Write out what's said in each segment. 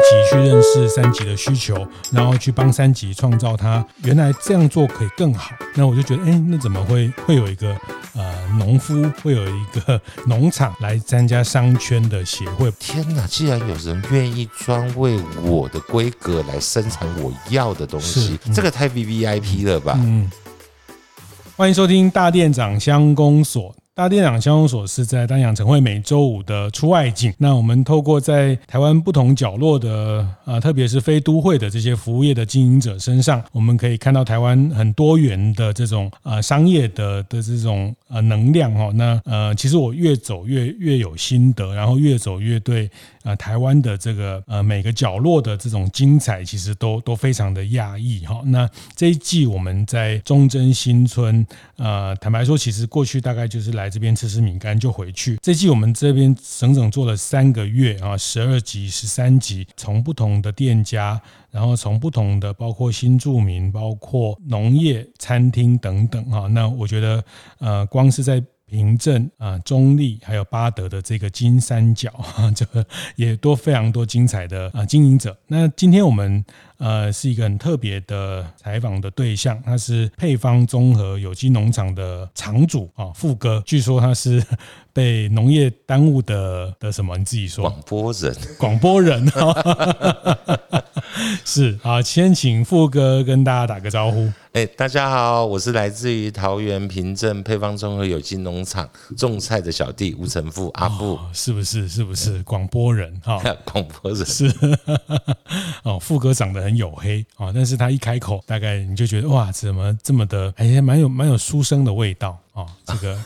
一起去认识三级的需求，然后去帮三级创造它。原来这样做可以更好，那我就觉得，哎，那怎么会会有一个呃农夫，会有一个农场来参加商圈的协会？天哪！既然有人愿意专为我的规格来生产我要的东西，嗯、这个太 VVIP 了吧？嗯。欢迎收听大店长乡公所。大店长乡公所是在丹阳城会每周五的出外景。那我们透过在台湾不同角落的呃，特别是非都会的这些服务业的经营者身上，我们可以看到台湾很多元的这种呃商业的的这种呃能量哈。那呃，其实我越走越越有心得，然后越走越对啊台湾的这个呃每个角落的这种精彩，其实都都非常的讶异哈。那这一季我们在忠贞新村，呃，坦白说，其实过去大概就是来。这边吃吃米干就回去。这季我们这边整整做了三个月啊，十二集、十三集，从不同的店家，然后从不同的包括新住民、包括农业、餐厅等等啊。那我觉得，呃，光是在平镇啊、中立还有巴德的这个金三角，这个也都非常多精彩的啊经营者。那今天我们。呃，是一个很特别的采访的对象，他是配方综合有机农场的场主啊，富哥。据说他是 被农业耽误的的什么？你自己说。广播人，广播人啊，是啊，先请富哥跟大家打个招呼。哎，大家好，我是来自于桃园平镇配方综合有机农场种菜的小弟吴成富阿富，是不是？是不是广播人？哈，广播人是 哦，富哥长得很。黝黑啊，但是他一开口，大概你就觉得哇，怎么这么的，哎呀，蛮有蛮有书生的味道哦，这个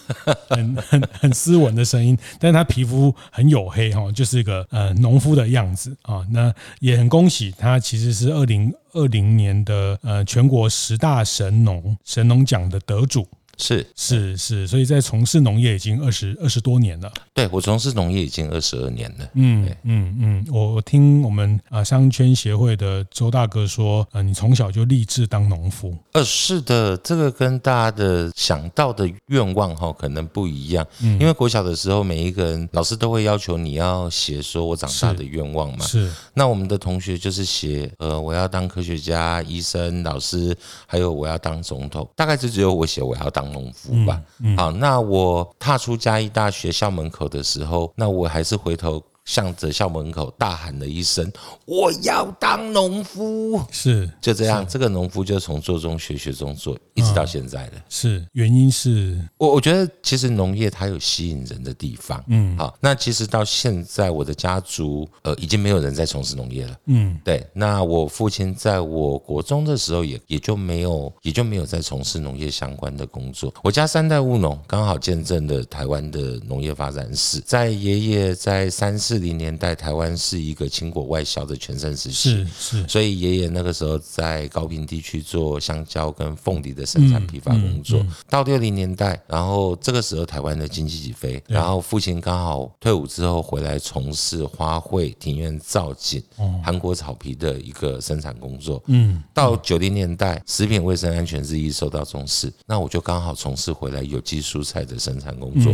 很很很斯文的声音，但是他皮肤很黝黑哈，就是一个呃农夫的样子啊。那也很恭喜他，其实是二零二零年的呃全国十大神农神农奖的得主。是是是，所以在从事农业已经二十二十多年了。对，我从事农业已经二十二年了。嗯嗯嗯，我我听我们啊商圈协会的周大哥说，呃，你从小就立志当农夫。呃，是的，这个跟大家的想到的愿望哈可能不一样。嗯，因为国小的时候，每一个人老师都会要求你要写说我长大的愿望嘛。是。那我们的同学就是写呃我要当科学家、医生、老师，还有我要当总统。大概就只有我写我要当。农夫吧，好，那我踏出嘉义大学校门口的时候，那我还是回头。向着校门口大喊了一声：“我要当农夫！”是就这样，这个农夫就从做中学，学中做，一直到现在的。是原因是我我觉得其实农业它有吸引人的地方。嗯，好，那其实到现在我的家族呃已经没有人在从事农业了。嗯，对。那我父亲在我国中的时候也也就没有也就没有在从事农业相关的工作。我家三代务农，刚好见证了台湾的农业发展史。在爷爷在三四。四零年代，台湾是一个青果外销的全盛时期，是是，所以爷爷那个时候在高屏地区做香蕉跟凤梨的生产批发工作。到六零年代，然后这个时候台湾的经济起飞，然后父亲刚好退伍之后回来从事花卉、庭院造景、韩国草皮的一个生产工作。嗯，到九零年代，食品卫生安全日益受到重视，那我就刚好从事回来有机蔬菜的生产工作。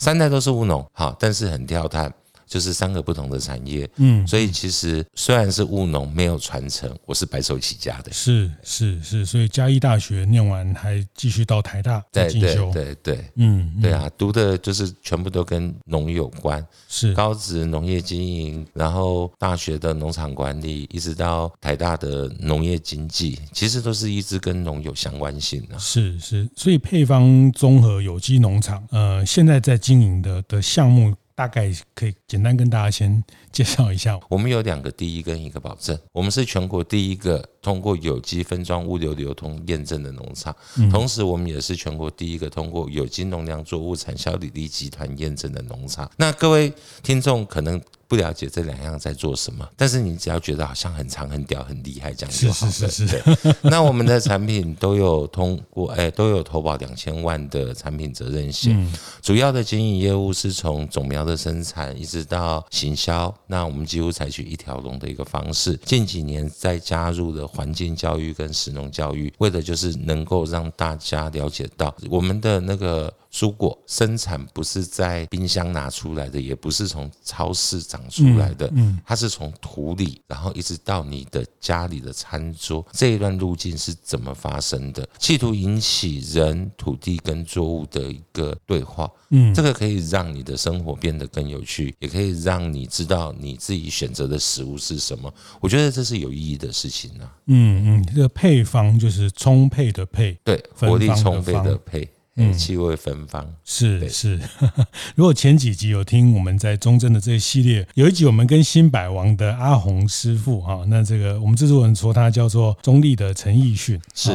三代都是务农，好，但是很挑炭。就是三个不同的产业，嗯，所以其实虽然是务农没有传承，我是白手起家的，是是是，所以嘉义大学念完还继续到台大进修，对对对，嗯，对啊，读的就是全部都跟农有关，是。高职农业经营，然后大学的农场管理，一直到台大的农业经济，其实都是一直跟农有相关性的，是是，所以配方综合有机农场，呃，现在在经营的的项目。大概可以简单跟大家先介绍一下，我们有两个第一跟一个保证，我们是全国第一个通过有机分装物流流通验证的农场，同时我们也是全国第一个通过有机农粮作物产销履历集团验证的农场。那各位听众可能不了解这两样在做什么，但是你只要觉得好像很长、很屌、很厉害，这样就好了。是是是是。对，那我们的产品都有通过，哎，都有投保两千万的产品责任险。嗯、主要的经营业务是从种苗的生产一直到行销，那我们几乎采取一条龙的一个方式。近几年再加入了环境教育跟食农教育，为的就是能够让大家了解到我们的那个。蔬果生产不是在冰箱拿出来的，也不是从超市长出来的，嗯，它是从土里，然后一直到你的家里的餐桌，这一段路径是怎么发生的？企图引起人、土地跟作物的一个对话，嗯，这个可以让你的生活变得更有趣，也可以让你知道你自己选择的食物是什么。我觉得这是有意义的事情呢。嗯嗯，这个配方就是充沛的配，对，活力充沛的配。嗯，气味芬芳是是。如果前几集有听我们在中正的这一系列，有一集我们跟新百王的阿红师傅哈，那这个我们制作人说他叫做中立的陈奕迅，是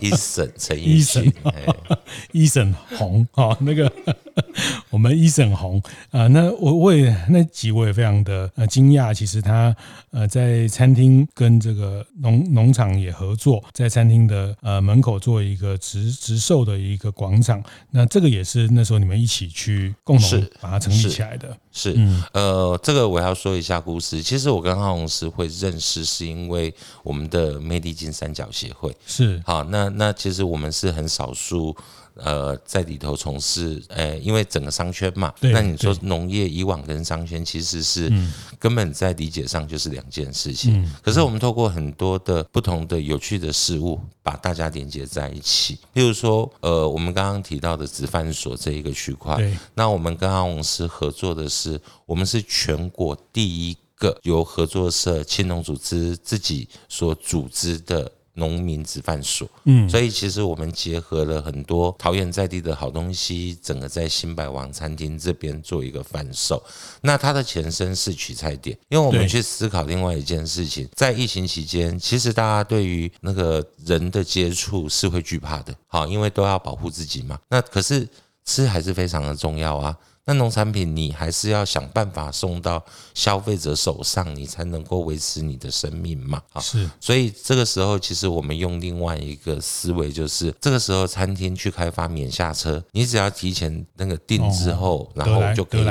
医生陈奕迅，医生鸿哈那个。我们医生鸿啊，那我我也那集我也非常的呃惊讶，其实他呃在餐厅跟这个农农场也合作，在餐厅的呃门口做一个直直售的一个广场，那这个也是那时候你们一起去共同把它成立起来的。是，嗯，呃，这个我要说一下故事。其实我跟阿鸿师会认识，是因为我们的魅力金三角协会。是，好，那那其实我们是很少数。呃，在里头从事，呃，因为整个商圈嘛，那你说农业以往跟商圈其实是根本在理解上就是两件事情。可是我们透过很多的不同的有趣的事物，把大家连接在一起。比如说，呃，我们刚刚提到的直贩所这一个区块，那我们跟阿红师合作的是，我们是全国第一个由合作社青农组织自己所组织的。农民直贩所，嗯，所以其实我们结合了很多桃园在地的好东西，整个在新百王餐厅这边做一个贩售。那它的前身是取菜点，因为我们去思考另外一件事情，在疫情期间，其实大家对于那个人的接触是会惧怕的，好，因为都要保护自己嘛。那可是吃还是非常的重要啊。那农产品你还是要想办法送到消费者手上，你才能够维持你的生命嘛。啊，是。所以这个时候，其实我们用另外一个思维，就是这个时候餐厅去开发免下车，你只要提前那个订之后，然后就可以，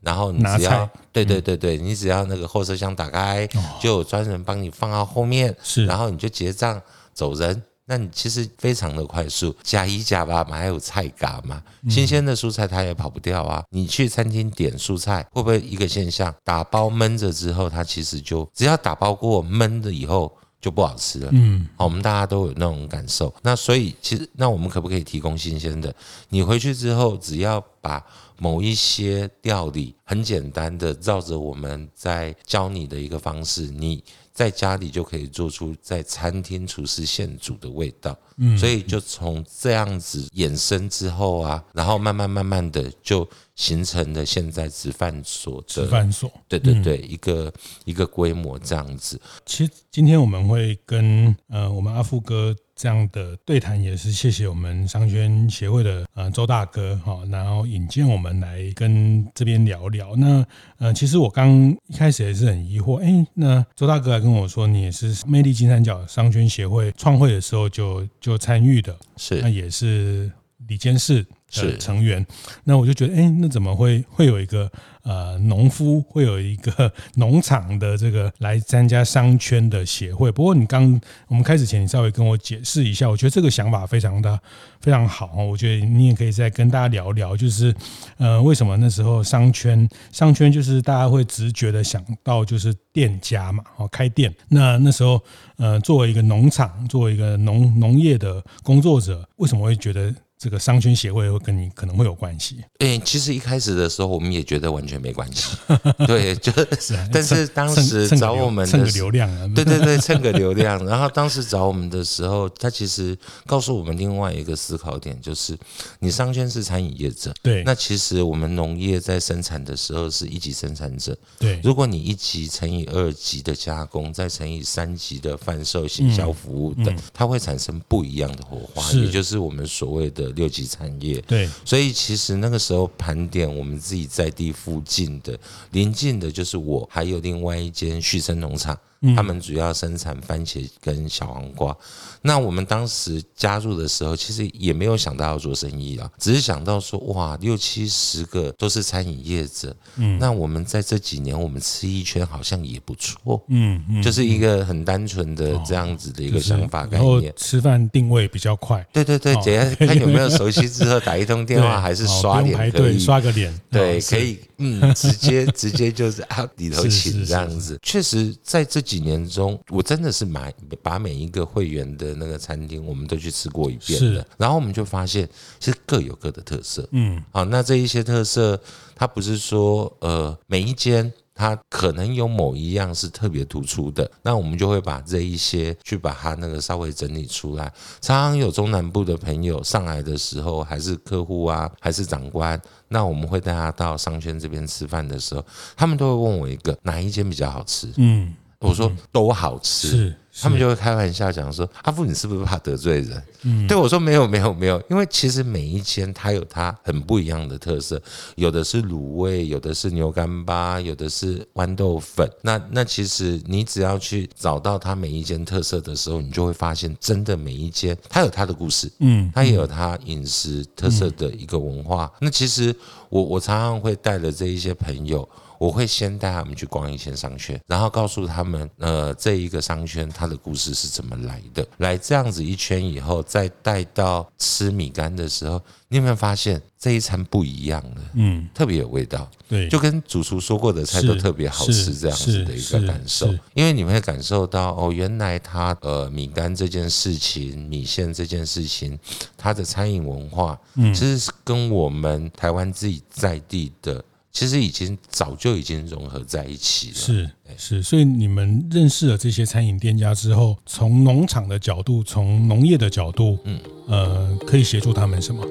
然后你只要，对对对对，你只要那个后车厢打开，就有专人帮你放到后面，是，然后你就结账走人。那你其实非常的快速，加一加吧嘛，还有菜嘎嘛，新鲜的蔬菜它也跑不掉啊。你去餐厅点蔬菜，会不会一个现象？打包焖着之后，它其实就只要打包过焖了以后就不好吃了。嗯，好，我们大家都有那种感受。那所以其实，那我们可不可以提供新鲜的？你回去之后，只要把某一些料理很简单的照着我们在教你的一个方式，你。在家里就可以做出在餐厅厨师现煮的味道，嗯，所以就从这样子衍生之后啊，然后慢慢慢慢的就形成的现在直贩所的直贩所，对对对，一个一个规模这样子。其实今天我们会跟呃我们阿富哥。这样的对谈也是谢谢我们商圈协会的呃周大哥哈，然后引荐我们来跟这边聊聊。那呃，其实我刚一开始也是很疑惑，哎，那周大哥还跟我说，你也是魅力金三角商圈协会创会的时候就就参与的，是那也是李监事的成员。那我就觉得，哎，那怎么会会有一个？呃，农夫会有一个 农场的这个来参加商圈的协会。不过你刚我们开始前，你稍微跟我解释一下，我觉得这个想法非常的非常好。我觉得你也可以再跟大家聊聊，就是呃，为什么那时候商圈商圈就是大家会直觉的想到就是店家嘛，哦，开店。那那时候呃，作为一个农场，作为一个农农业的工作者，为什么会觉得？这个商圈协会会跟你可能会有关系。哎，其实一开始的时候，我们也觉得完全没关系。对，就是，但是当时找我们的蹭个流量啊，对 对对，蹭个流量。然后当时找我们的时候，他其实告诉我们另外一个思考点，就是你商圈是餐饮业者，对，那其实我们农业在生产的时候是一级生产者，对。如果你一级乘以二级的加工，再乘以三级的贩售、行销服务等，它会产生不一样的火花，也就是我们所谓的。六级产业。对，所以其实那个时候盘点我们自己在地附近的邻近的，就是我还有另外一间旭升农场。他们主要生产番茄跟小黄瓜。那我们当时加入的时候，其实也没有想到要做生意啊，只是想到说，哇，六七十个都是餐饮业者，嗯，那我们在这几年我们吃一圈好像也不错，嗯，就是一个很单纯的这样子的一个想法概念。吃饭定位比较快，对对对，等下 看有没有熟悉之后打一通电话，还是刷脸可以。刷个脸，对，可以，嗯，直接直接就是啊里头请这样子。确实在这几年中，我真的是买把每一个会员的那个餐厅，我们都去吃过一遍了，然后我们就发现，其实各有各的特色。嗯，好，那这一些特色，它不是说呃每一间它可能有某一样是特别突出的，那我们就会把这一些去把它那个稍微整理出来。常常有中南部的朋友上来的时候，还是客户啊，还是长官，那我们会带他到商圈这边吃饭的时候，他们都会问我一个哪一间比较好吃？嗯。我说都好吃，是，他们就会开玩笑讲说：“阿富，你是不是怕得罪人？”嗯，对我说：“没有，没有，没有，因为其实每一间它有它很不一样的特色，有的是卤味，有的是牛干巴，有的是豌豆粉。那那其实你只要去找到它每一间特色的时候，你就会发现，真的每一间它有它的故事，嗯，它也有它饮食特色的一个文化。那其实我我常常会带着这一些朋友。我会先带他们去逛一圈商圈，然后告诉他们，呃，这一个商圈它的故事是怎么来的。来这样子一圈以后，再带到吃米干的时候，你有没有发现这一餐不一样了？嗯，特别有味道。对，就跟主厨说过的菜都特别好吃这样子的一个感受。因为你会感受到哦，原来他呃米干这件事情、米线这件事情，它的餐饮文化，嗯，其实是跟我们台湾自己在地的。其实已经早就已经融合在一起了。是是，所以你们认识了这些餐饮店家之后，从农场的角度，从农业的角度，嗯，呃，可以协助他们什么？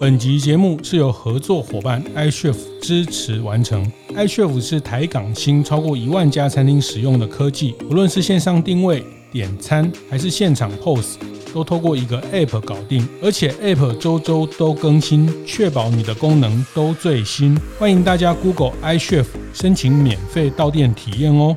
本集节目是由合作伙伴 iChef 支持完成。iChef 是台港新超过一万家餐厅使用的科技，无论是线上定位、点餐，还是现场 POS。都透过一个 App 搞定，而且 App 周周都更新，确保你的功能都最新。欢迎大家 Google iChef 申请免费到店体验哦。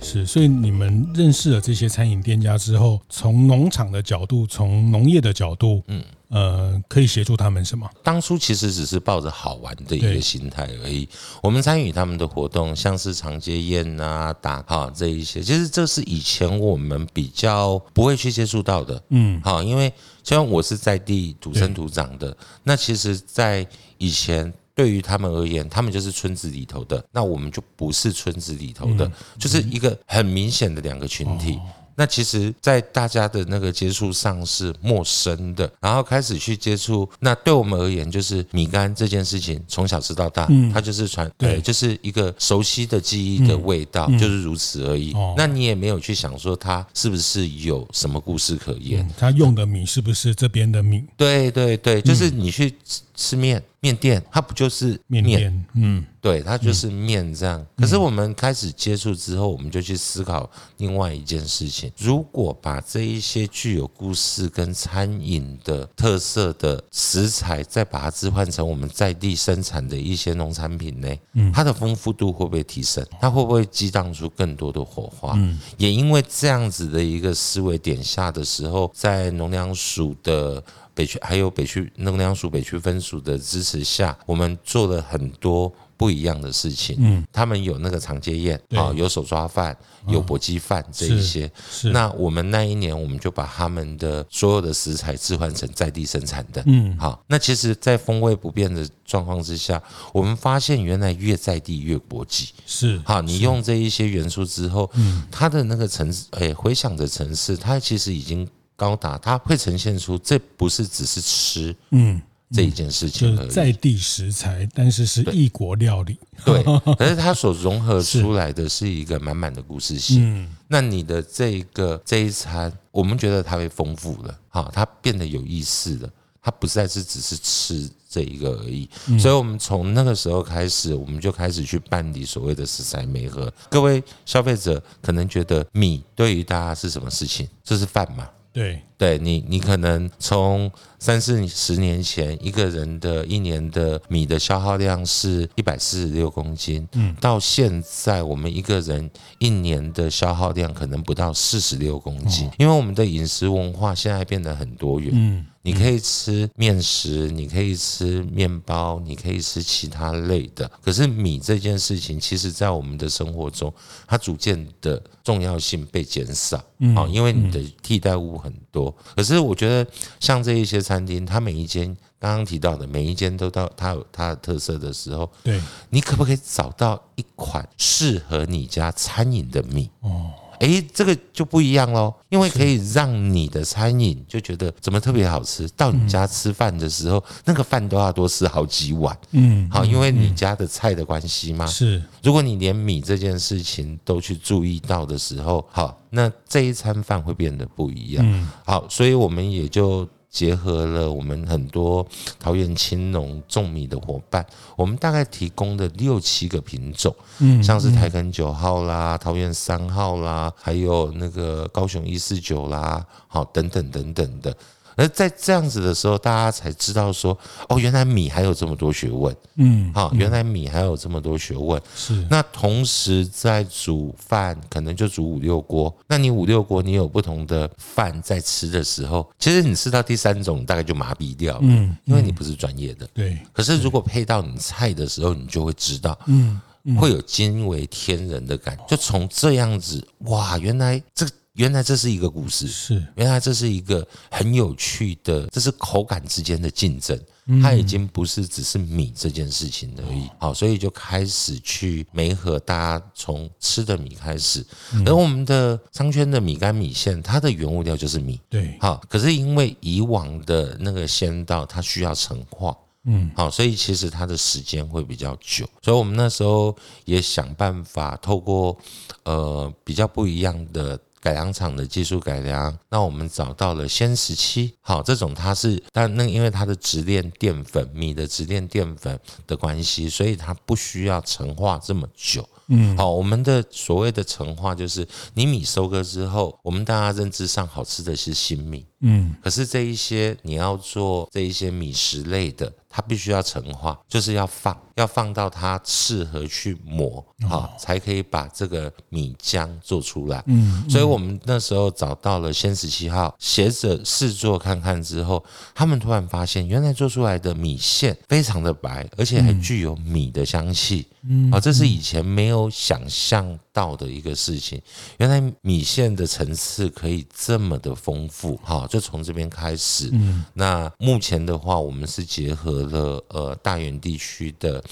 是，所以你们认识了这些餐饮店家之后，从农场的角度，从农业的角度，嗯。呃，可以协助他们什么？当初其实只是抱着好玩的一个心态而已。我们参与他们的活动，像是长街宴啊、打卡这一些，其实这是以前我们比较不会去接触到的。嗯，好，因为虽然我是在地土生土长的，那其实，在以前对于他们而言，他们就是村子里头的，那我们就不是村子里头的，就是一个很明显的两个群体。那其实，在大家的那个接触上是陌生的，然后开始去接触。那对我们而言，就是米干这件事情，从小吃到大，它就是传，对，就是一个熟悉的记忆的味道，就是如此而已。那你也没有去想说它是不是有什么故事可言，它用的米是不是这边的米？对对对，就是你去。吃面面店，它不就是面店？嗯，对，它就是面这样。可是我们开始接触之后，我们就去思考另外一件事情：如果把这一些具有故事跟餐饮的特色的食材，再把它置换成我们在地生产的一些农产品呢？嗯，它的丰富度会不会提升？它会不会激荡出更多的火花？嗯，也因为这样子的一个思维点下的时候，在农粮署的。北区还有北区能量署北区分署的支持下，我们做了很多不一样的事情。嗯，他们有那个长街宴啊，有手抓饭，有搏击饭这一些。是，那我们那一年，我们就把他们的所有的食材置换成在地生产的。嗯，好，那其实，在风味不变的状况之下，我们发现原来越在地越国际。是，好，你用这一些元素之后，嗯，它的那个城市，哎，回想的城市，它其实已经。高达，它会呈现出这不是只是吃，嗯，这一件事情而已，在地食材，但是是异国料理，对，可是它所融合出来的是一个满满的故事性。嗯，那你的这个这一餐，我们觉得它会丰富了，哈，它变得有意思了，它不再是只是吃这一个而已。所以，我们从那个时候开始，我们就开始去办理所谓的食材媒合。各位消费者可能觉得米对于大家是什么事情？这是饭嘛？对。对你，你可能从三四十年前一个人的一年的米的消耗量是一百四十六公斤，嗯，到现在我们一个人一年的消耗量可能不到四十六公斤，因为我们的饮食文化现在变得很多元，嗯。你可以吃面食，你可以吃面包，你可以吃其他类的。可是米这件事情，其实在我们的生活中，它逐渐的重要性被减少。啊，因为你的替代物很多。可是我觉得，像这一些餐厅，它每一间刚刚提到的每一间都到它有它的特色的时候，对，你可不可以找到一款适合你家餐饮的米？哦。哎，这个就不一样喽，因为可以让你的餐饮就觉得怎么特别好吃。到你家吃饭的时候，那个饭都要多吃好几碗。嗯，好，因为你家的菜的关系嘛？是。如果你连米这件事情都去注意到的时候，好，那这一餐饭会变得不一样。嗯，好，所以我们也就。结合了我们很多桃园青农种米的伙伴，我们大概提供的六七个品种，嗯，像是台垦九号啦、桃园三号啦，还有那个高雄一四九啦，好，等等等等的。而在这样子的时候，大家才知道说，哦，原来米还有这么多学问，嗯，好，原来米还有这么多学问。是，那同时在煮饭，可能就煮五六锅，那你五六锅，你有不同的饭在吃的时候，其实你吃到第三种，大概就麻痹掉了，嗯，因为你不是专业的，对。可是如果配到你菜的时候，你就会知道，嗯，会有惊为天人的感觉。就从这样子，哇，原来这个。原来这是一个故事，是。原来这是一个很有趣的，这是口感之间的竞争，它已经不是只是米这件事情而已。好，所以就开始去媒合大家从吃的米开始，而我们的商圈的米干米线，它的原物料就是米，对，好，可是因为以往的那个鲜稻，它需要陈化，嗯，好，所以其实它的时间会比较久，所以我们那时候也想办法透过呃比较不一样的。改良厂的技术改良，那我们找到了鲜十七，好，这种它是，但那因为它的直链淀粉，米的直链淀粉的关系，所以它不需要陈化这么久。嗯，好，我们的所谓的陈化就是你米收割之后，我们大家认知上好吃的是新米。嗯，可是这一些你要做这一些米食类的，它必须要陈化，就是要放，要放到它适合去磨，好，才可以把这个米浆做出来。嗯，所以我们那时候找到了先十七号，学着试做看看之后，他们突然发现，原来做出来的米线非常的白，而且还具有米的香气。嗯，啊，这是以前没有想象到的一个事情。原来米线的层次可以这么的丰富，好。就从这边开始，嗯，那目前的话，我们是结合了呃大园地区的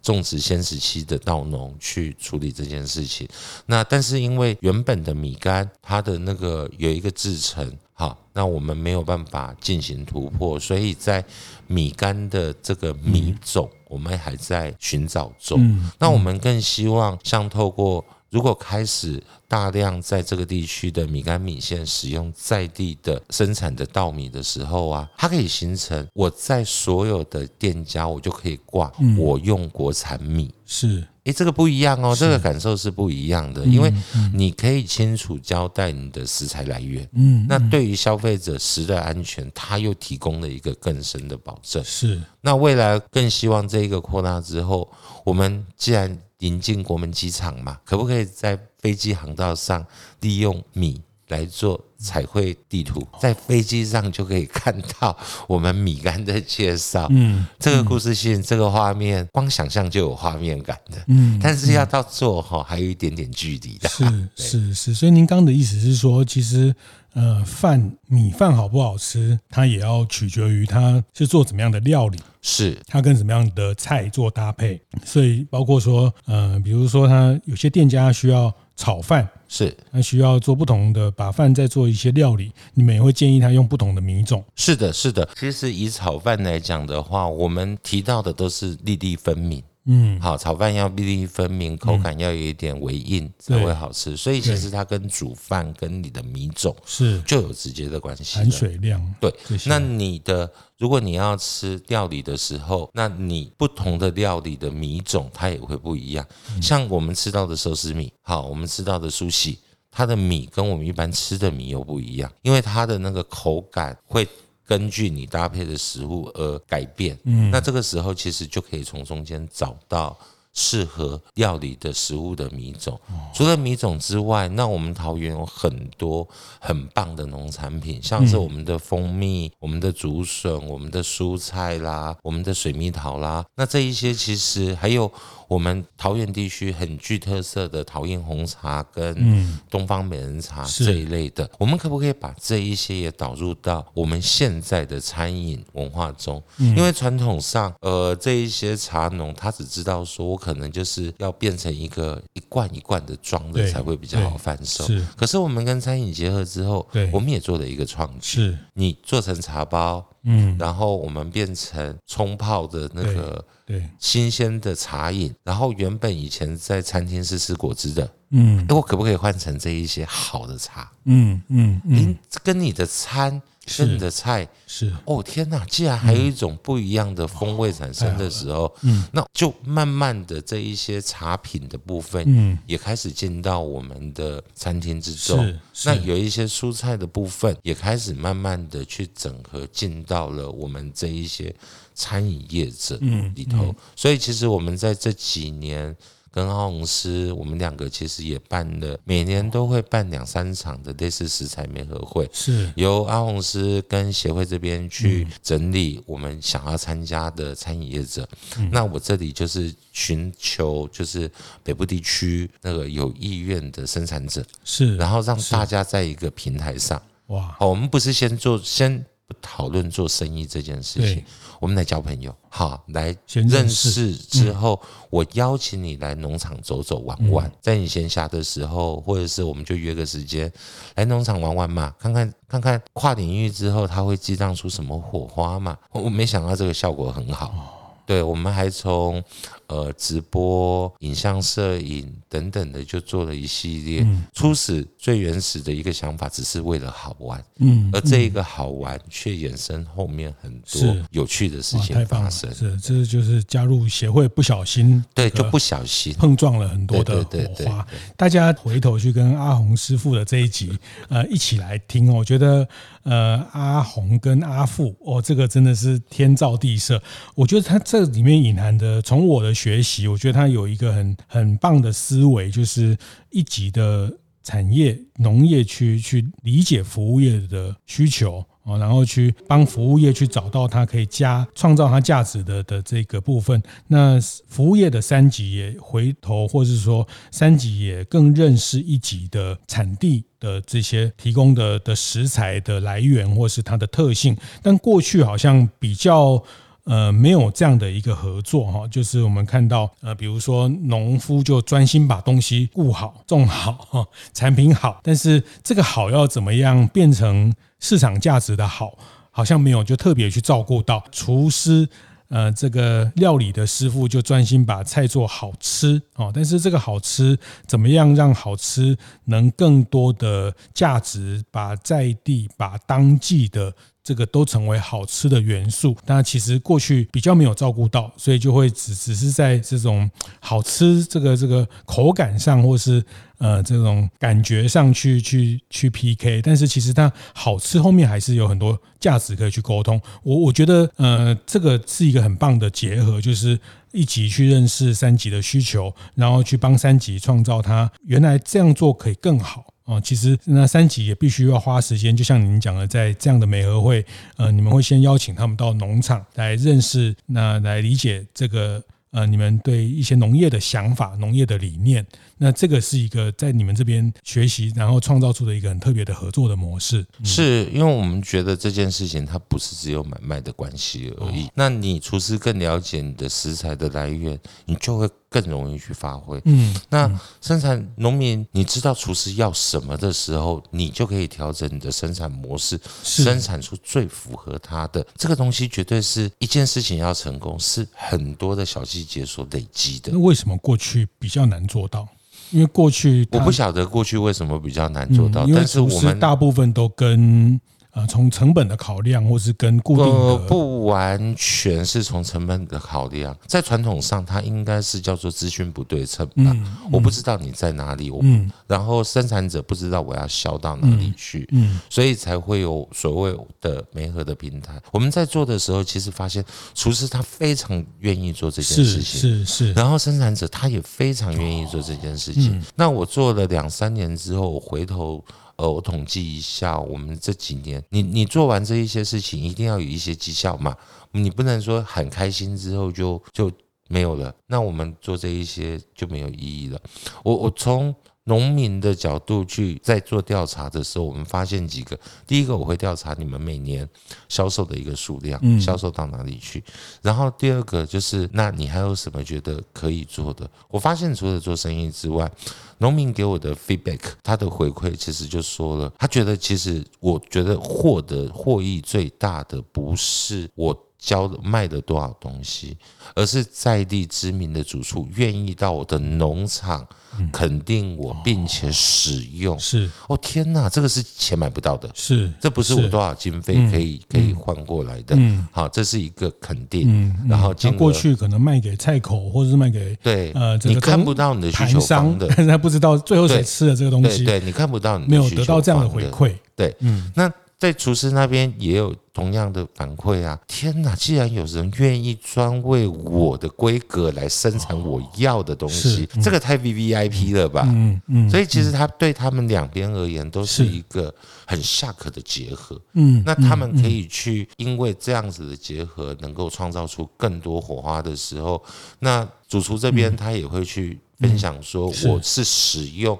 种植鲜食期的稻农去处理这件事情。那但是因为原本的米干它的那个有一个制成，好，那我们没有办法进行突破，所以在米干的这个米种，我们还在寻找中。那我们更希望像透过。如果开始大量在这个地区的米干米线使用在地的生产的稻米的时候啊，它可以形成我在所有的店家我就可以挂我用国产米。是，诶，这个不一样哦，这个感受是不一样的，因为你可以清楚交代你的食材来源。嗯，那对于消费者食的安全，它又提供了一个更深的保证。是，那未来更希望这一个扩大之后，我们既然引进国门机场嘛，可不可以在飞机航道上利用米来做彩绘地图，在飞机上就可以看到我们米干的介绍。嗯，这个故事性，这个画面，光想象就有画面感的。嗯，但是要到做哈，还有一点点距离的。是 是是，所以您刚刚的意思是说，其实。呃，饭米饭好不好吃，它也要取决于它是做怎么样的料理，是它跟什么样的菜做搭配。所以包括说，呃，比如说它有些店家需要炒饭，是那需要做不同的，把饭再做一些料理，你们也会建议他用不同的米种。是的，是的。其实以炒饭来讲的话，我们提到的都是粒粒分明。嗯，好，炒饭要粒粒分明，口感要有一点微硬才会好吃。所以其实它跟煮饭跟你的米种是就有直接的关系，含水量。对，那你的如果你要吃料理的时候，那你不同的料理的米种它也会不一样。像我们吃到的寿司米，好，我们吃到的苏喜。它的米跟我们一般吃的米又不一样，因为它的那个口感会根据你搭配的食物而改变。嗯，那这个时候其实就可以从中间找到。适合料理的食物的米种，除了米种之外，那我们桃园有很多很棒的农产品，像是我们的蜂蜜、我们的竹笋、我们的蔬菜啦、我们的水蜜桃啦，那这一些其实还有。我们桃园地区很具特色的桃园红茶跟东方美人茶这一类的，我们可不可以把这一些也导入到我们现在的餐饮文化中？因为传统上，呃，这一些茶农他只知道说我可能就是要变成一个一罐一罐的装的才会比较好贩售。是，可是我们跟餐饮结合之后，对，我们也做了一个创举。是，你做成茶包。嗯，然后我们变成冲泡的那个对新鲜的茶饮，然后原本以前在餐厅是吃果汁的，嗯，我可不可以换成这一些好的茶？嗯嗯您，跟你的餐。是你的菜是哦，天哪！既然还有一种不一样的风味产生的时候，嗯，那就慢慢的这一些茶品的部分，嗯，也开始进到我们的餐厅之中。那有一些蔬菜的部分，也开始慢慢的去整合进到了我们这一些餐饮业者里头。所以其实我们在这几年。跟阿红师，我们两个其实也办了，每年都会办两三场的类似食材媒合会，是。由阿红师跟协会这边去整理我们想要参加的餐饮业者。嗯、那我这里就是寻求，就是北部地区那个有意愿的生产者，是，然后让大家在一个平台上，哇，好，我们不是先做，先不讨论做生意这件事情。我们来交朋友，好，来认识之后，我邀请你来农场走走玩玩，在你闲暇的时候，或者是我们就约个时间来农场玩玩嘛，看看看看跨领域之后它会激荡出什么火花嘛。我没想到这个效果很好，对，我们还从。呃，直播、影像、摄影等等的，就做了一系列。初始最原始的一个想法，只是为了好玩。嗯，而这一个好玩，却衍生后面很多有趣的事情发生。是，这就是加入协会不小心，对，就不小心碰撞了很多的火花。大家回头去跟阿红师傅的这一集，呃，一起来听哦。我觉得，呃，阿红跟阿富，哦，这个真的是天造地设。我觉得他这里面隐含的，从我的。学习，我觉得他有一个很很棒的思维，就是一级的产业农业区去理解服务业的需求啊，然后去帮服务业去找到它可以加创造它价值的的这个部分。那服务业的三级也回头，或是说三级也更认识一级的产地的这些提供的的食材的来源，或是它的特性。但过去好像比较。呃，没有这样的一个合作哈，就是我们看到呃，比如说农夫就专心把东西顾好、种好哈，产品好，但是这个好要怎么样变成市场价值的好，好像没有就特别去照顾到厨师。呃，这个料理的师傅就专心把菜做好吃哦，但是这个好吃怎么样让好吃能更多的价值，把在地、把当季的这个都成为好吃的元素，但其实过去比较没有照顾到，所以就会只只是在这种好吃这个这个口感上，或是。呃，这种感觉上去去去 PK，但是其实它好吃，后面还是有很多价值可以去沟通。我我觉得，呃，这个是一个很棒的结合，就是一级去认识三级的需求，然后去帮三级创造它原来这样做可以更好哦。其实那三级也必须要花时间，就像您讲的，在这样的美和会，呃，你们会先邀请他们到农场来认识，那来理解这个。呃，你们对一些农业的想法、农业的理念，那这个是一个在你们这边学习，然后创造出的一个很特别的合作的模式。是因为我们觉得这件事情它不是只有买卖的关系而已。那你厨师更了解你的食材的来源，你就会。更容易去发挥。嗯，那生产农民，你知道厨师要什么的时候，你就可以调整你的生产模式，生产出最符合他的这个东西。绝对是一件事情要成功，是很多的小细节所累积的。那为什么过去比较难做到？因为过去我不晓得过去为什么比较难做到，但是我们大部分都跟。呃从成本的考量，或是跟固定的、呃、不完全是从成本的考量，在传统上它应该是叫做资讯不对称吧？嗯嗯、我不知道你在哪里，我、嗯、然后生产者不知道我要销到哪里去，嗯，嗯所以才会有所谓的媒合的平台。我们在做的时候，其实发现厨师他非常愿意做这件事情，是是，是然后生产者他也非常愿意做这件事情。那我做了两三年之后，我回头。呃，我统计一下，我们这几年，你你做完这一些事情，一定要有一些绩效嘛。你不能说很开心之后就就没有了，那我们做这一些就没有意义了。我我从。农民的角度去在做调查的时候，我们发现几个。第一个，我会调查你们每年销售的一个数量，销售到哪里去。然后第二个就是，那你还有什么觉得可以做的？我发现除了做生意之外，农民给我的 feedback，他的回馈其实就说了，他觉得其实我觉得获得获益最大的不是我。教的卖的多少东西，而是在地知名的主厨愿意到我的农场肯定我，并且使用。是哦，天哪，这个是钱买不到的。是，这不是我多少经费可以可以换过来的。嗯，好，这是一个肯定。然后，过去可能卖给菜口，或者是卖给对呃，你看不到你的需求商的，但是他不知道最后谁吃了这个东西。对，你看不到你，没有得到这样的回馈。对，嗯，那。在厨师那边也有同样的反馈啊！天哪，既然有人愿意专为我的规格来生产我要的东西，这个太 VVIP 了吧？嗯嗯。所以其实他对他们两边而言都是一个很 shock 的结合。嗯，那他们可以去因为这样子的结合，能够创造出更多火花的时候，那主厨这边他也会去分享说，我是使用。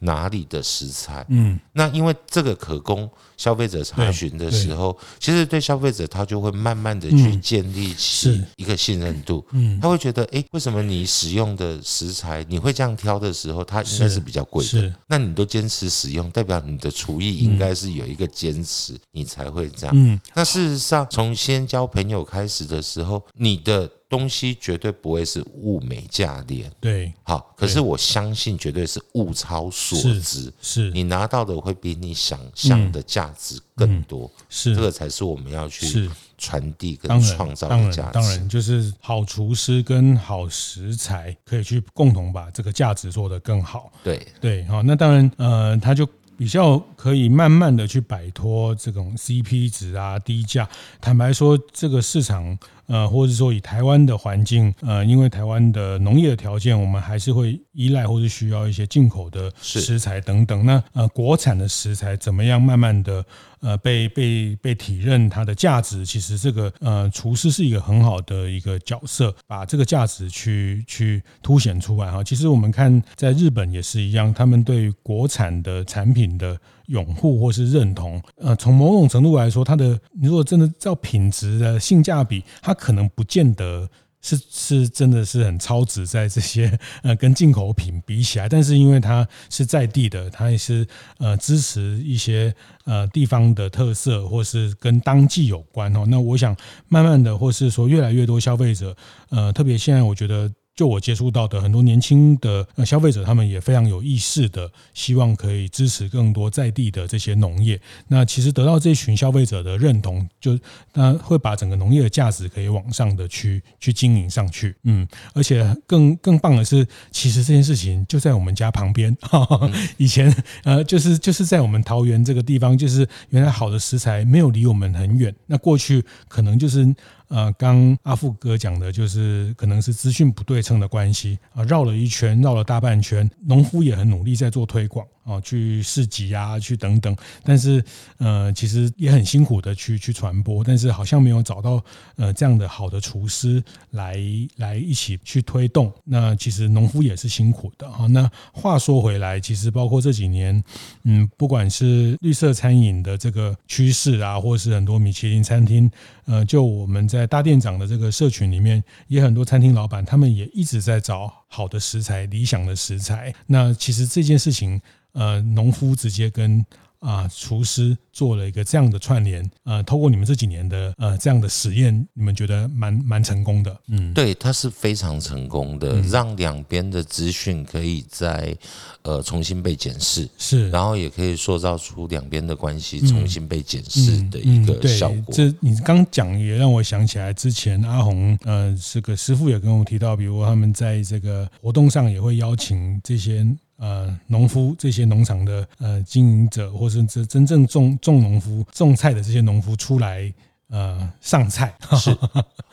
哪里的食材？嗯，那因为这个可供消费者查询的时候，其实对消费者他就会慢慢的去建立起一个信任度。嗯，他会觉得，哎，为什么你使用的食材你会这样挑的时候，它应该是比较贵的。那你都坚持使用，代表你的厨艺应该是有一个坚持，你才会这样。嗯，那事实上，从先交朋友开始的时候，你的。东西绝对不会是物美价廉，对，好，可是我相信绝对是物超所值，是你拿到的会比你想象的价值更多，是。这个才是我们要去传递跟创造的价值。当然，就是好厨师跟好食材可以去共同把这个价值做得更好，对。对，好，那当然，呃，他就。比较可以慢慢的去摆脱这种 CP 值啊低价。坦白说，这个市场呃，或者说以台湾的环境呃，因为台湾的农业的条件，我们还是会依赖或是需要一些进口的食材等等。那呃，国产的食材怎么样慢慢的呃被被被体认它的价值？其实这个呃，厨师是一个很好的一个角色，把这个价值去去凸显出来哈。其实我们看在日本也是一样，他们对国产的产品。的拥护或是认同，呃，从某种程度来说，它的如果真的照品质的性价比，它可能不见得是是真的是很超值，在这些呃跟进口品比起来，但是因为它是在地的，它也是呃支持一些呃地方的特色，或是跟当季有关哦。那我想慢慢的，或是说越来越多消费者，呃，特别现在我觉得。就我接触到的很多年轻的消费者，他们也非常有意识的，希望可以支持更多在地的这些农业。那其实得到这群消费者的认同，就那会把整个农业的价值可以往上的去去经营上去。嗯，而且更更棒的是，其实这件事情就在我们家旁边。以前呃，就是就是在我们桃园这个地方，就是原来好的食材没有离我们很远。那过去可能就是。呃，刚阿富哥讲的就是可能是资讯不对称的关系啊，绕了一圈，绕了大半圈，农夫也很努力在做推广。哦，去市集啊，去等等，但是呃，其实也很辛苦的去去传播，但是好像没有找到呃这样的好的厨师来来一起去推动。那其实农夫也是辛苦的啊。那话说回来，其实包括这几年，嗯，不管是绿色餐饮的这个趋势啊，或是很多米其林餐厅，呃，就我们在大店长的这个社群里面，也很多餐厅老板他们也一直在找好的食材、理想的食材。那其实这件事情。呃，农夫直接跟啊，厨师做了一个这样的串联，呃，透过你们这几年的呃这样的实验，你们觉得蛮蛮成功的，嗯，对，它是非常成功的，嗯、让两边的资讯可以在呃重新被检视，是，然后也可以塑造出两边的关系重新被检视的一个效果。嗯嗯嗯、这你刚讲也让我想起来，之前阿红呃这个师傅也跟我提到，比如他们在这个活动上也会邀请这些。呃，农夫这些农场的呃经营者，或是真真正种种农夫种菜的这些农夫出来呃上菜，是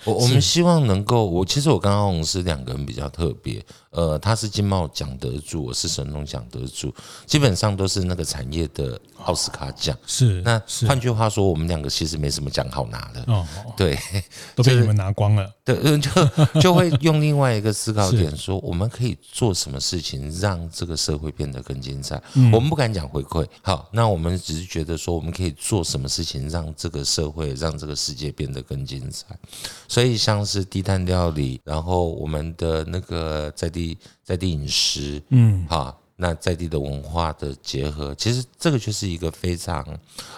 我我们希望能够，我其实我跟阿红是两个人比较特别。呃，他是金茂奖得主，我是神农奖得主，基本上都是那个产业的奥斯卡奖。是，那换句话说，我们两个其实没什么奖好拿的。哦，对，都被你们拿光了。对，就 就会用另外一个思考点说，我们可以做什么事情让这个社会变得更精彩？我们不敢讲回馈，好，那我们只是觉得说，我们可以做什么事情让这个社会、让这个世界变得更精彩？所以像是低碳料理，然后我们的那个在地。在地饮食，嗯，好，那在地的文化的结合，其实这个就是一个非常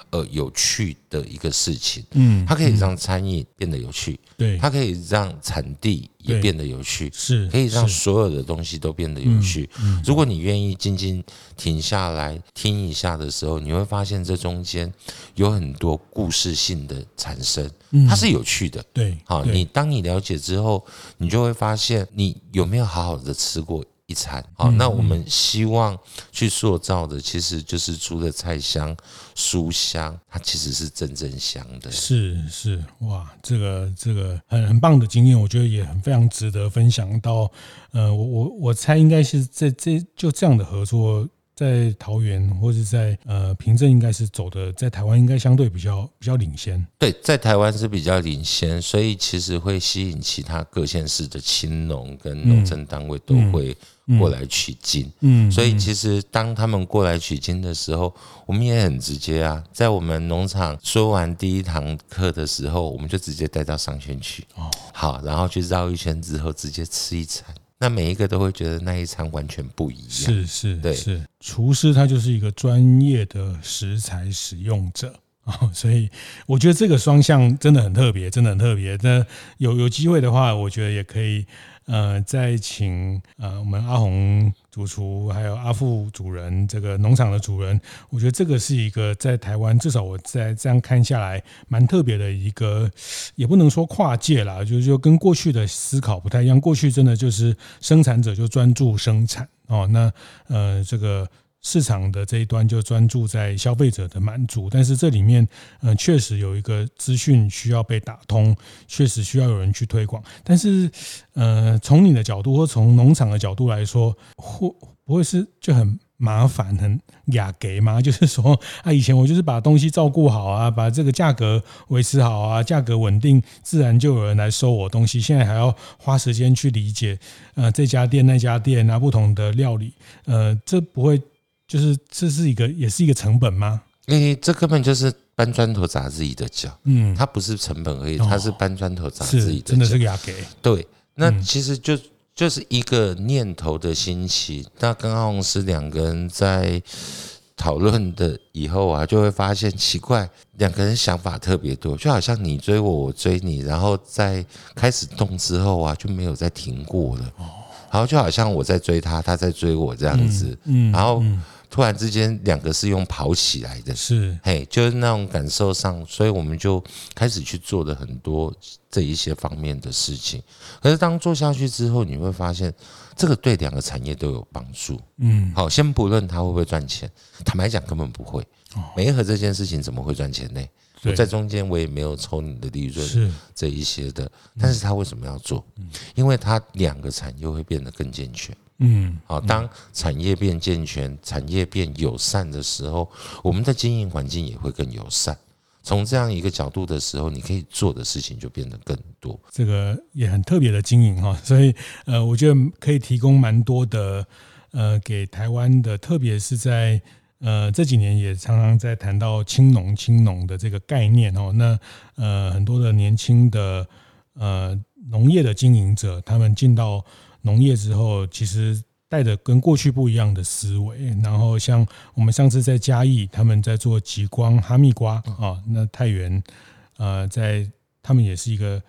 呃有趣的一个事情，嗯，它可以让餐饮变得有趣，对，它可以让产地也变得有趣，是，可以让所有的东西都变得有趣。如果你愿意静静停下来听一下的时候，你会发现这中间有很多故事性的产生，它是有趣的，对，好，你当你了解之后，你就会发现你有没有好好的吃过。一餐好，那我们希望去塑造的，其实就是除了菜香、书香，它其实是真正香的。是是，哇，这个这个很很棒的经验，我觉得也很非常值得分享到。呃，我我我猜应该是这这就这样的合作。在桃园或者在呃平镇，应该是走的，在台湾应该相对比较比较领先。对，在台湾是比较领先，所以其实会吸引其他各县市的青农跟农政单位都会过来取经。嗯，所以其实当他们过来取经的时候，我们也很直接啊，在我们农场说完第一堂课的时候，我们就直接带到商圈去。哦，好，然后去绕一圈之后，直接吃一餐。那每一个都会觉得那一餐完全不一样。是是，对，是厨师他就是一个专业的食材使用者啊，所以我觉得这个双向真的很特别，真的很特别。那有有机会的话，我觉得也可以。呃，再请呃我们阿鸿主厨，还有阿副主人，这个农场的主人，我觉得这个是一个在台湾，至少我在这样看下来，蛮特别的一个，也不能说跨界啦，就就跟过去的思考不太一样。过去真的就是生产者就专注生产哦，那呃这个。市场的这一端就专注在消费者的满足，但是这里面，嗯，确实有一个资讯需要被打通，确实需要有人去推广。但是，呃，从你的角度或从农场的角度来说，会不会是就很麻烦、很雅给吗？就是说，啊，以前我就是把东西照顾好啊，把这个价格维持好啊，价格稳定，自然就有人来收我东西。现在还要花时间去理解，呃，这家店那家店啊，不同的料理，呃，这不会。就是这是一个，也是一个成本吗？诶、欸，这根本就是搬砖头砸自己的脚。嗯，它不是成本而已，它是搬砖头砸自己的脚。真的是给他给。对，那其实就就是一个念头的兴起。那跟阿红师两个人在讨论的以后啊，就会发现奇怪，两个人想法特别多，就好像你追我，我追你，然后在开始动之后啊，就没有再停过了。哦，然后就好像我在追他，他在追我这样子。嗯，然后。突然之间，两个是用跑起来的，是嘿，就是那种感受上，所以我们就开始去做了很多这一些方面的事情。可是当做下去之后，你会发现这个对两个产业都有帮助。嗯，好，先不论它会不会赚钱，坦白讲根本不会。媒合这件事情怎么会赚钱呢？我在中间我也没有抽你的利润，是这一些的。但是他为什么要做？因为他两个产业会变得更健全。嗯，好，当产业变健全、产业变友善的时候，我们的经营环境也会更友善。从这样一个角度的时候，你可以做的事情就变得更多。这个也很特别的经营哈，所以呃，我觉得可以提供蛮多的呃，给台湾的，特别是在呃这几年也常常在谈到青农、青农的这个概念哦。那呃，很多的年轻的呃农业的经营者，他们进到农业之后，其实带着跟过去不一样的思维。然后像我们上次在嘉义，他们在做极光哈密瓜啊，那太原呃，在他们也是一个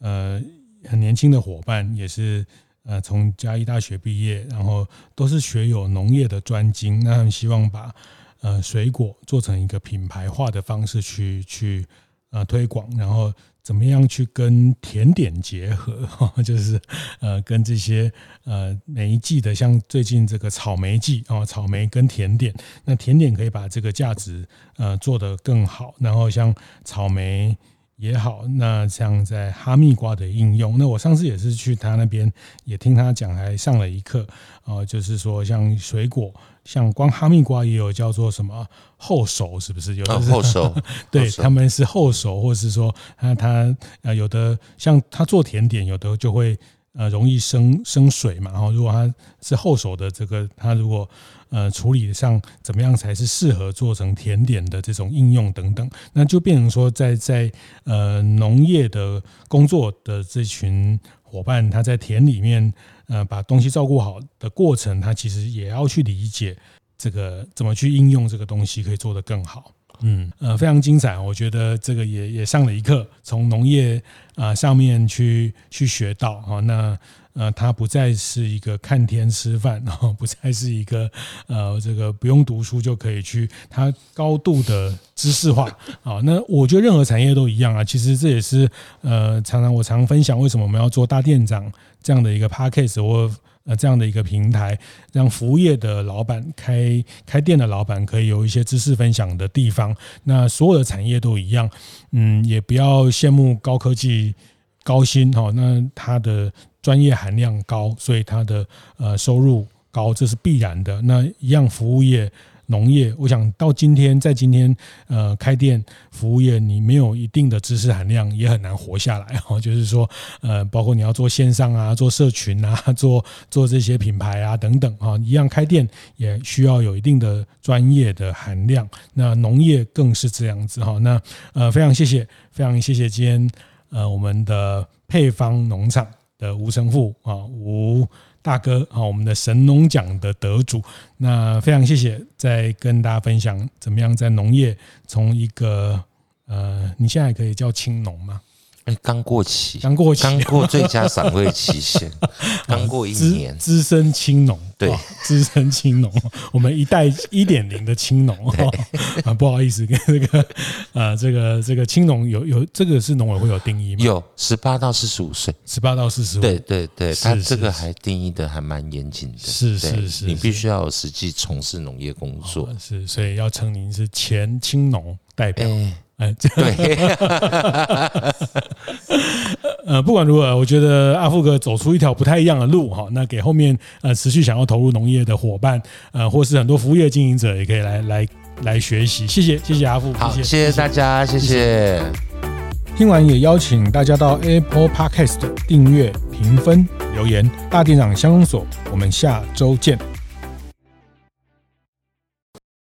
呃很年轻的伙伴，也是呃从嘉义大学毕业，然后都是学有农业的专精，那他们希望把呃水果做成一个品牌化的方式去去呃推广，然后。怎么样去跟甜点结合？就是呃，跟这些呃每一季的，像最近这个草莓季啊，草莓跟甜点，那甜点可以把这个价值呃做得更好。然后像草莓也好，那像在哈密瓜的应用，那我上次也是去他那边也听他讲，还上了一课啊，就是说像水果。像光哈密瓜也有叫做什么后熟，是不是？有的是后熟，对，他们是后熟，或者是说他他呃有的像他做甜点，有的就会呃容易生生水嘛。然后如果他是后熟的这个，他如果呃处理上怎么样才是适合做成甜点的这种应用等等，那就变成说在在呃农业的工作的这群伙伴，他在田里面。呃，把东西照顾好的过程，他其实也要去理解这个怎么去应用这个东西，可以做得更好。嗯，呃，非常精彩，我觉得这个也也上了一课，从农业啊、上面去去学到哈。那呃，它不再是一个看天吃饭，然后不再是一个呃这个不用读书就可以去，它高度的知识化啊。那我觉得任何产业都一样啊。其实这也是呃，常常我常分享为什么我们要做大店长这样的一个 podcast 或呃这样的一个平台，让服务业的老板开开店的老板可以有一些知识分享的地方。那所有的产业都一样，嗯，也不要羡慕高科技高薪哈，那它的。专业含量高，所以它的呃收入高，这是必然的。那一样服务业、农业，我想到今天，在今天呃开店服务业，你没有一定的知识含量，也很难活下来哈。就是说呃，包括你要做线上啊、做社群啊、做做这些品牌啊等等啊，一样开店也需要有一定的专业的含量。那农业更是这样子哈。那呃，非常谢谢，非常谢谢今天呃我们的配方农场。的吴成富啊，吴大哥啊，我们的神农奖的得主，那非常谢谢，再跟大家分享怎么样在农业从一个呃，你现在可以叫青农吗？哎，刚过期，刚过期，刚过最佳赏味期限，刚过一年，资深青农，对，资深青农，我们一代一点零的青农。啊，不好意思，跟这个啊，这个这个青农有有这个是农委会有定义吗？有十八到四十五岁，十八到四十五，对对对，他这个还定义的还蛮严谨的，是是是，你必须要有实际从事农业工作，是，所以要称您是前青农代表。哎，对，呃，不管如何，我觉得阿富哥走出一条不太一样的路哈。那给后面呃持续想要投入农业的伙伴，呃，或是很多服务业经营者，也可以来来来学习。谢谢，谢谢阿富，好，谢谢，大家，谢谢。谢谢听完也邀请大家到 Apple Podcast 订阅、评分、留言。大店长相公所，我们下周见。